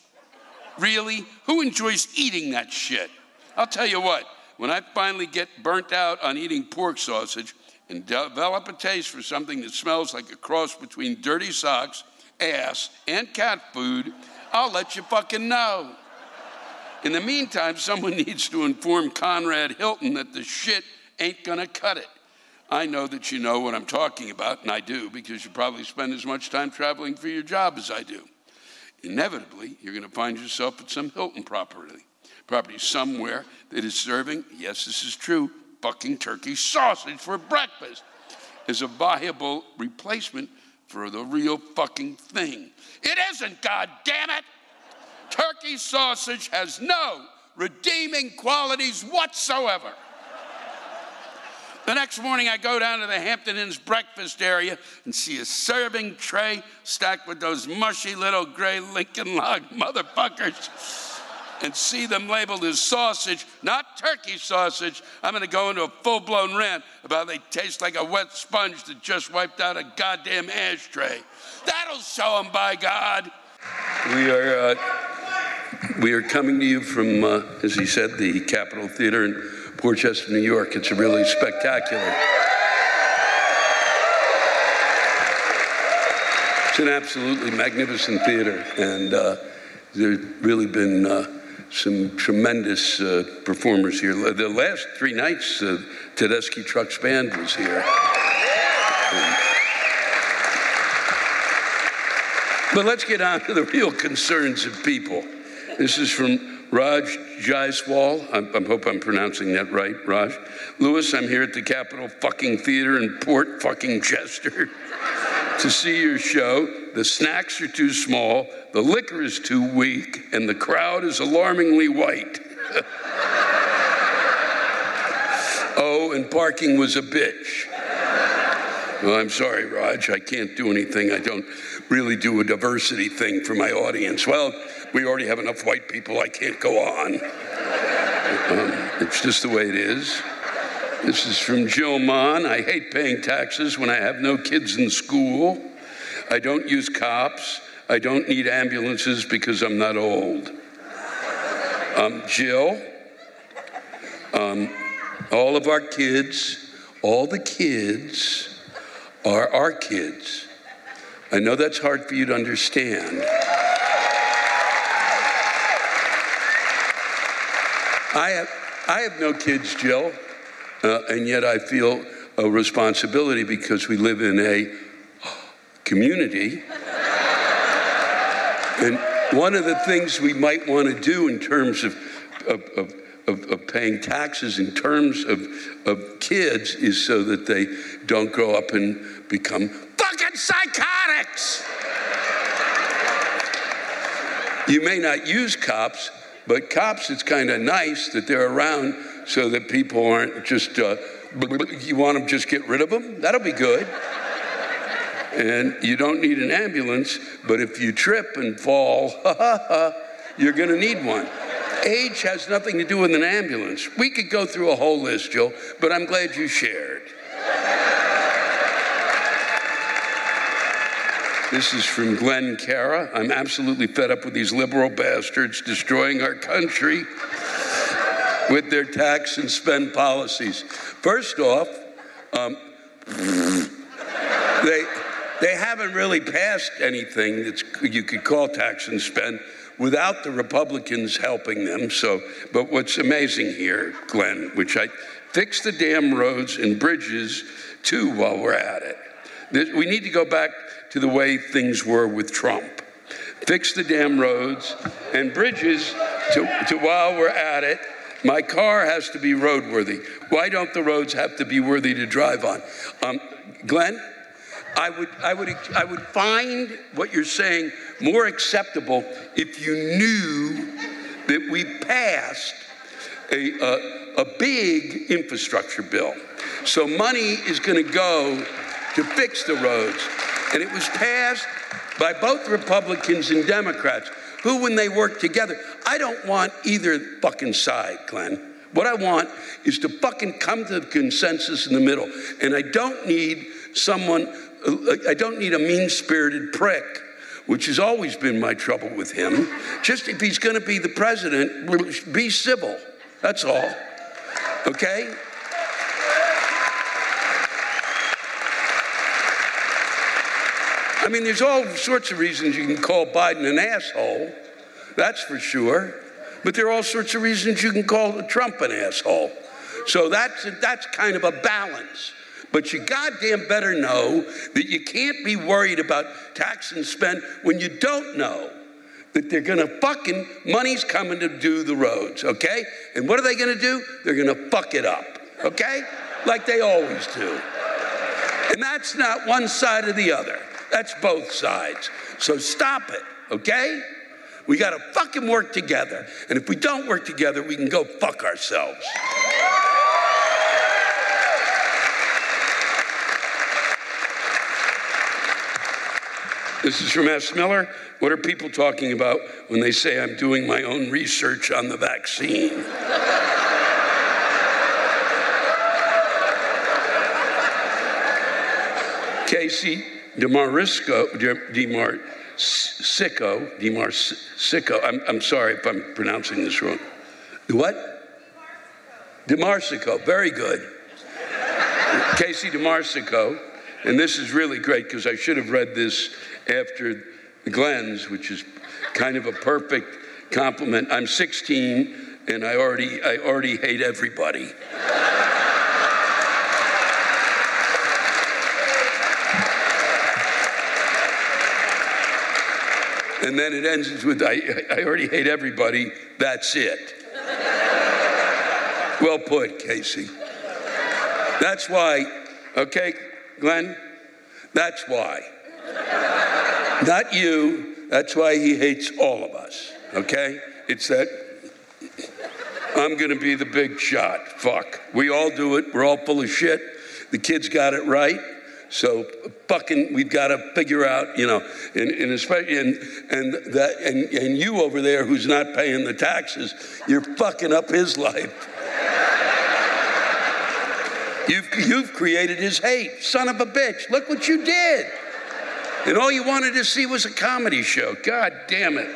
Really? Who enjoys eating that shit? I'll tell you what, when I finally get burnt out on eating pork sausage and develop a taste for something that smells like a cross between dirty socks, ass, and cat food, I'll let you fucking know. In the meantime, someone needs to inform Conrad Hilton that the shit ain't gonna cut it. I know that you know what I'm talking about, and I do, because you probably spend as much time traveling for your job as I do. Inevitably, you're going to find yourself at some Hilton property, property somewhere that is serving, yes, this is true, fucking turkey sausage for breakfast as a viable replacement for the real fucking thing. It isn't, God damn it! Turkey sausage has no redeeming qualities whatsoever. The next morning, I go down to the Hampton Inn's breakfast area and see a serving tray stacked with those mushy little gray Lincoln log motherfuckers and see them labeled as sausage, not turkey sausage. I'm going to go into a full blown rant about they taste like a wet sponge that just wiped out a goddamn ashtray. That'll show them, by God. We are. Uh, we are coming to you from, uh, as he said, the Capitol Theater in Port Chester, New York. It's a really spectacular. It's an absolutely magnificent theater, and uh, there's really been uh, some tremendous uh, performers here. The last three nights, uh, Tedeschi Trucks Band was here. but let's get on to the real concerns of people. This is from Raj Jaiswal, I, hope I'm pronouncing that right, Raj. Lewis, I'm here at the Capitol fucking Theater in Port fucking Chester to see your show. The snacks are too small, the liquor is too weak, and the crowd is alarmingly white. oh, and parking was a bitch. I'm sorry, Raj. I can't do anything. I don't really do a diversity thing for my audience. Well, we already have enough white people, I can't go on. Um, it's just the way it is. This is from Jill Mon. I hate paying taxes when I have no kids in school. I don't use cops. I don't need ambulances because I'm not old. Um, Jill, um, all of our kids, all the kids are our kids. I know that's hard for you to understand. I have, I have no kids, Jill, uh, and yet I feel a responsibility because we live in a community. and one of the things we might want to do in terms of, of, of of, of, paying taxes in terms of, of kids is so that they don't grow up and become fucking psychotics. You may not use cops, but cops, it's kind of nice that they're around so that people aren't just, uh, you want them just get rid of them? That'll be good. And you don't need an ambulance, but if you trip and fall, you're going to need one. Age has nothing to do with an ambulance. We could go through a whole list, Joe, but I'm glad you shared. This is from Glenn Cara. I'm absolutely fed up with these liberal bastards destroying our country with their tax and spend policies. First off, um, they, they haven't really passed anything that you could call tax and spend without the Republicans helping them. So, but what's amazing here, Glenn, which I fix the damn roads and bridges too while we're at it. We need to go back to the way things were with Trump. Fix the damn roads and bridges to, to while we're at it. My car has to be roadworthy. Why don't the roads have to be worthy to drive on? Um, Glenn, I would, I, would, I would find what you're saying more acceptable if you knew that we passed a, a, a big infrastructure bill. So money is going to go to fix the roads. And it was passed by both Republicans and Democrats, who, when they work together, I don't want either fucking side, Glenn. What I want is to fucking come to the consensus in the middle. And I don't need someone, uh, I don't need a mean spirited prick, which has always been my trouble with him. Just if he's going to be the president, be civil. That's all. Okay? I mean, there's all sorts of reasons you can call Biden an asshole, that's for sure. But there are all sorts of reasons you can call Trump an asshole. So that's, that's kind of a balance. But you goddamn better know that you can't be worried about tax and spend when you don't know that they're gonna fucking, money's coming to do the roads, okay? And what are they gonna do? They're gonna fuck it up, okay? Like they always do. And that's not one side or the other. That's both sides. So stop it, okay? We got to fucking work together. And if we don't work together, we can go fuck ourselves. This is from S. Miller. What are people talking about when they say I'm doing my own research on the vaccine? Casey DeMarisco, DeMar Sicko, DeMar Sicko. I'm, I'm sorry if I'm pronouncing this wrong. What? DeMarsico, very good. Casey DeMarsico, and this is really great because I should have read this after the Glens, which is kind of a perfect compliment. I'm 16 and I already, I already hate everybody. and then it ends with I, I already hate everybody, that's it. well put, Casey. That's why, okay, Glenn? That's why. Not you, that's why he hates all of us, okay? It's that I'm gonna be the big shot. Fuck. We all do it, we're all full of shit. The kids got it right. So fucking, we've got to figure out, you know, and, and especially, and, and that, and, and you over there who's not paying the taxes, you're fucking up his life. You've, you've created his hate. Son of a bitch. Look what you did. And all you wanted to see was a comedy show. God damn it.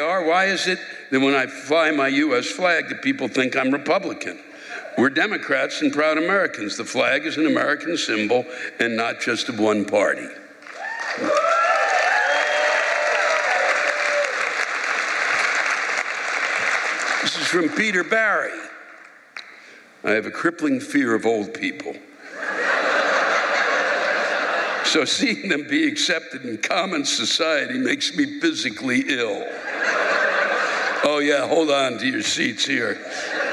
AR, why is it that when I fly my U.S. flag that people think I'm Republican? We're Democrats and proud Americans. The flag is an American symbol and not just of one party. This is from Peter Barry. I have a crippling fear of old people. So seeing them be accepted in common society makes me physically ill. Oh, yeah, hold on to your seats here.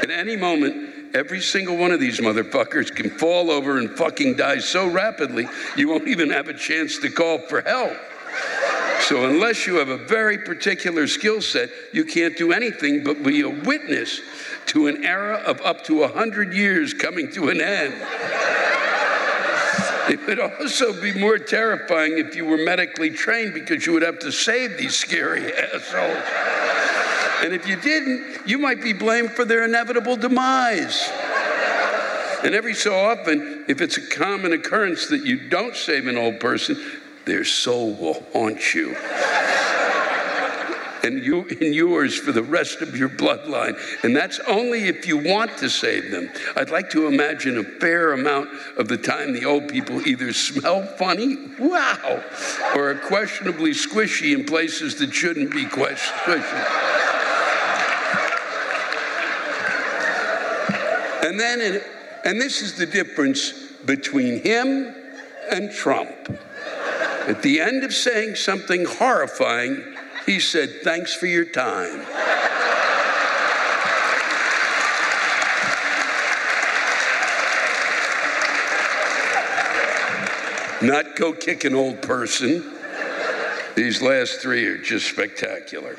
At any moment, Every single one of these motherfuckers can fall over and fucking die so rapidly, you won't even have a chance to call for help. So, unless you have a very particular skill set, you can't do anything but be a witness to an era of up to 100 years coming to an end. It would also be more terrifying if you were medically trained because you would have to save these scary assholes. And if you didn't, you might be blamed for their inevitable demise. And every so often, if it's a common occurrence that you don't save an old person, their soul will haunt you. And you and yours for the rest of your bloodline. And that's only if you want to save them. I'd like to imagine a fair amount of the time the old people either smell funny, wow, or are questionably squishy in places that shouldn't be squishy. And then, and this is the difference between him and Trump. At the end of saying something horrifying, he said, Thanks for your time. Not go kick an old person. These last three are just spectacular.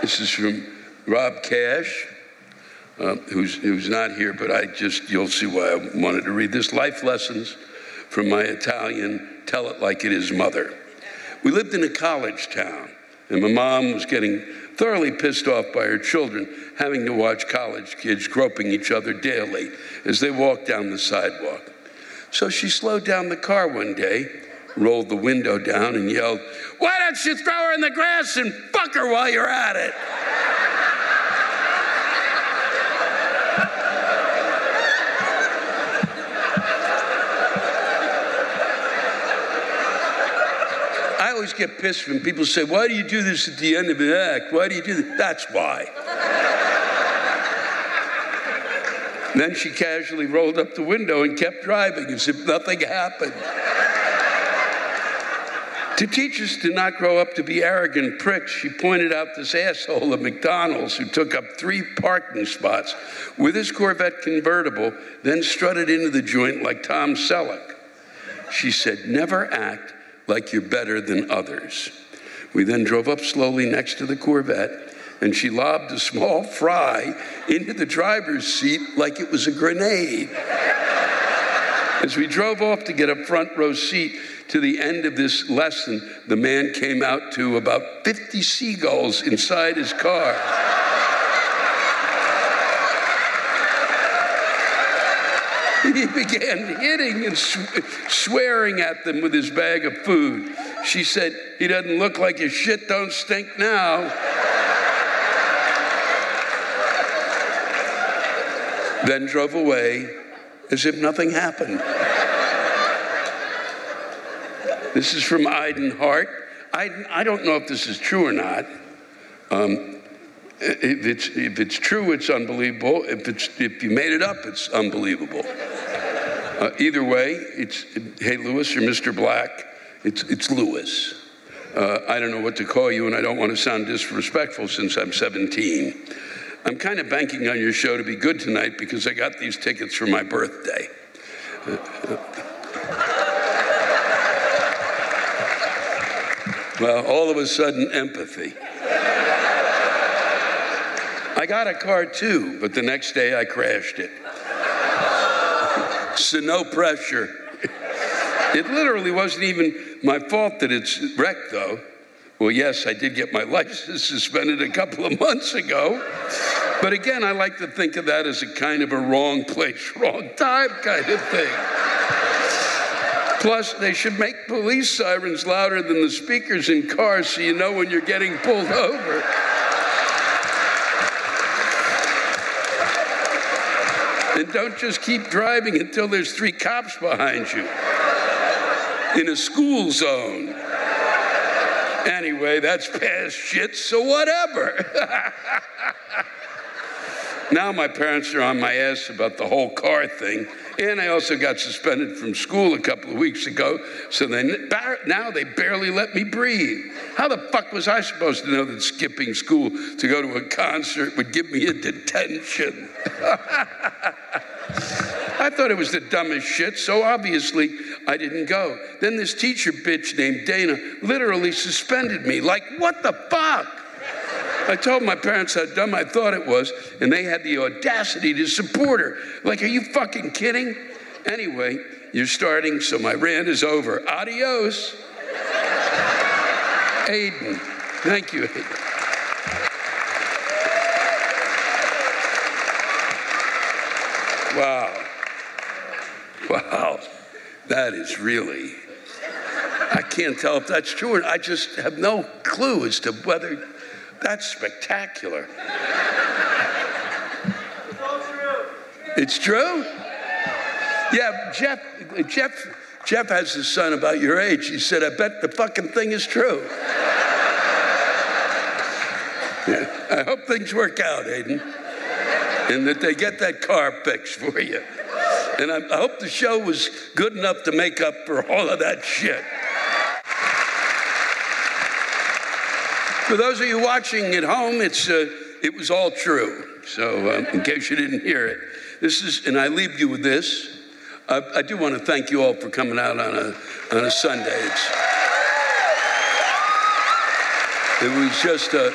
This is from Rob Cash uh, who's, who's not here, but I just, you'll see why I wanted to read this. Life lessons from my Italian, tell it like it is mother. We lived in a college town, and my mom was getting thoroughly pissed off by her children having to watch college kids groping each other daily as they walked down the sidewalk. So she slowed down the car one day, rolled the window down, and yelled, Why don't you throw her in the grass and fuck her while you're at it? Always get pissed when people say, Why do you do this at the end of an act? Why do you do that? That's why. then she casually rolled up the window and kept driving as if nothing happened. to teach us to not grow up to be arrogant pricks, she pointed out this asshole at McDonald's who took up three parking spots with his Corvette convertible, then strutted into the joint like Tom Selleck. She said, Never act like you're better than others. We then drove up slowly next to the Corvette, and she lobbed a small fry into the driver's seat like it was a grenade. As we drove off to get a front row seat to the end of this lesson, the man came out to about 50 seagulls inside his car. he began hitting and sw- swearing at them with his bag of food. She said, He doesn't look like his shit don't stink now. then drove away as if nothing happened. this is from Aiden Hart. I, I don't know if this is true or not. Um, if, it's, if it's true, it's unbelievable. If, it's, if you made it up, it's unbelievable. Uh, either way, it's hey Lewis or Mr. Black. It's it's Lewis. Uh, I don't know what to call you, and I don't want to sound disrespectful since I'm 17. I'm kind of banking on your show to be good tonight because I got these tickets for my birthday. Well, all of a sudden, empathy. I got a car too, but the next day I crashed it. so no pressure. It literally wasn't even my fault that it's wrecked, though. Well, yes, I did get my license suspended a couple of months ago. But again, I like to think of that as a kind of a wrong place, wrong time kind of thing. Plus, they should make police sirens louder than the speakers in cars so you know when you're getting pulled over. And don't just keep driving until there's three cops behind you in a school zone. Anyway, that's past shit, so whatever. now my parents are on my ass about the whole car thing. And I also got suspended from school a couple of weeks ago, so they, now they barely let me breathe. How the fuck was I supposed to know that skipping school to go to a concert would give me a detention? Thought it was the dumbest shit, so obviously I didn't go. Then this teacher bitch named Dana literally suspended me. Like, what the fuck? I told my parents how dumb I thought it was, and they had the audacity to support her. Like, are you fucking kidding? Anyway, you're starting, so my rant is over. Adios. Aiden. Thank you, Aiden. Wow. Wow. That is really, I can't tell if that's true or I just have no clue as to whether that's spectacular. It's true? Yeah, Jeff, Jeff, Jeff has a son about your age. He said, I bet the fucking thing is true. Yeah. I hope things work out, Aiden, and that they get that car fixed for you. And I, I hope the show was good enough to make up for all of that shit. For those of you watching at home, it's, uh, it was all true. So, uh, in case you didn't hear it, this is, and I leave you with this. I, I do want to thank you all for coming out on a, on a Sunday. It's, it was just a,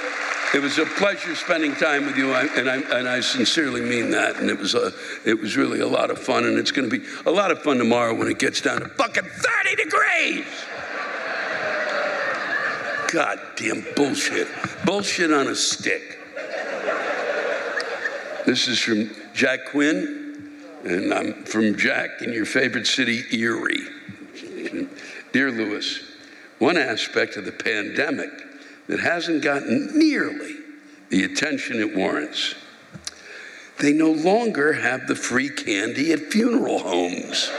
it was a pleasure spending time with you, and I, and I sincerely mean that. And it was a, it was really a lot of fun, and it's going to be a lot of fun tomorrow when it gets down to fucking 30 degrees. Goddamn bullshit. Bullshit on a stick. This is from Jack Quinn, and I'm from Jack in your favorite city, Erie. Dear Lewis, one aspect of the pandemic that hasn't gotten nearly the attention it warrants. They no longer have the free candy at funeral homes.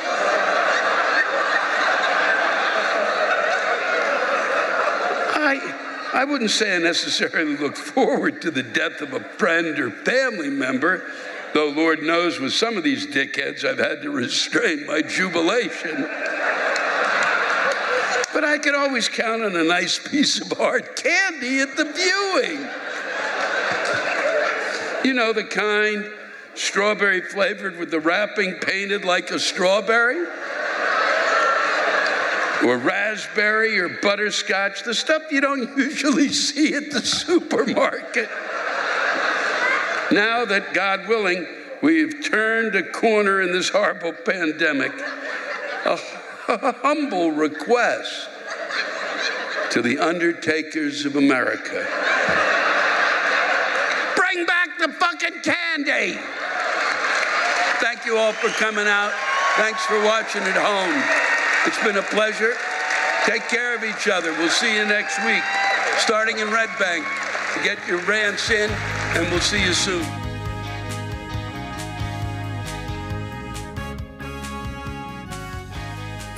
I, I wouldn't say I necessarily look forward to the death of a friend or family member, though Lord knows with some of these dickheads I've had to restrain my jubilation. But I could always count on a nice piece of hard candy at the viewing. You know, the kind strawberry flavored with the wrapping painted like a strawberry? Or raspberry or butterscotch, the stuff you don't usually see at the supermarket. Now that, God willing, we've turned a corner in this horrible pandemic, a humble request to the undertakers of America. Bring back the fucking candy! Thank you all for coming out. Thanks for watching at home. It's been a pleasure. Take care of each other. We'll see you next week, starting in Red Bank. Get your rants in, and we'll see you soon.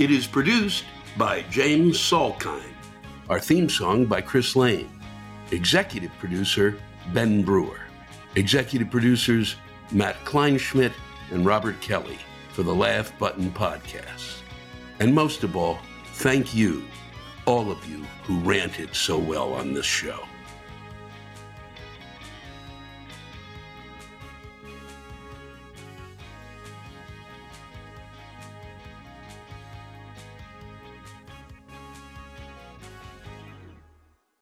It is produced by James Salkind. Our theme song by Chris Lane. Executive producer Ben Brewer. Executive producers Matt Kleinschmidt and Robert Kelly for the Laugh Button Podcast. And most of all, thank you, all of you who ranted so well on this show.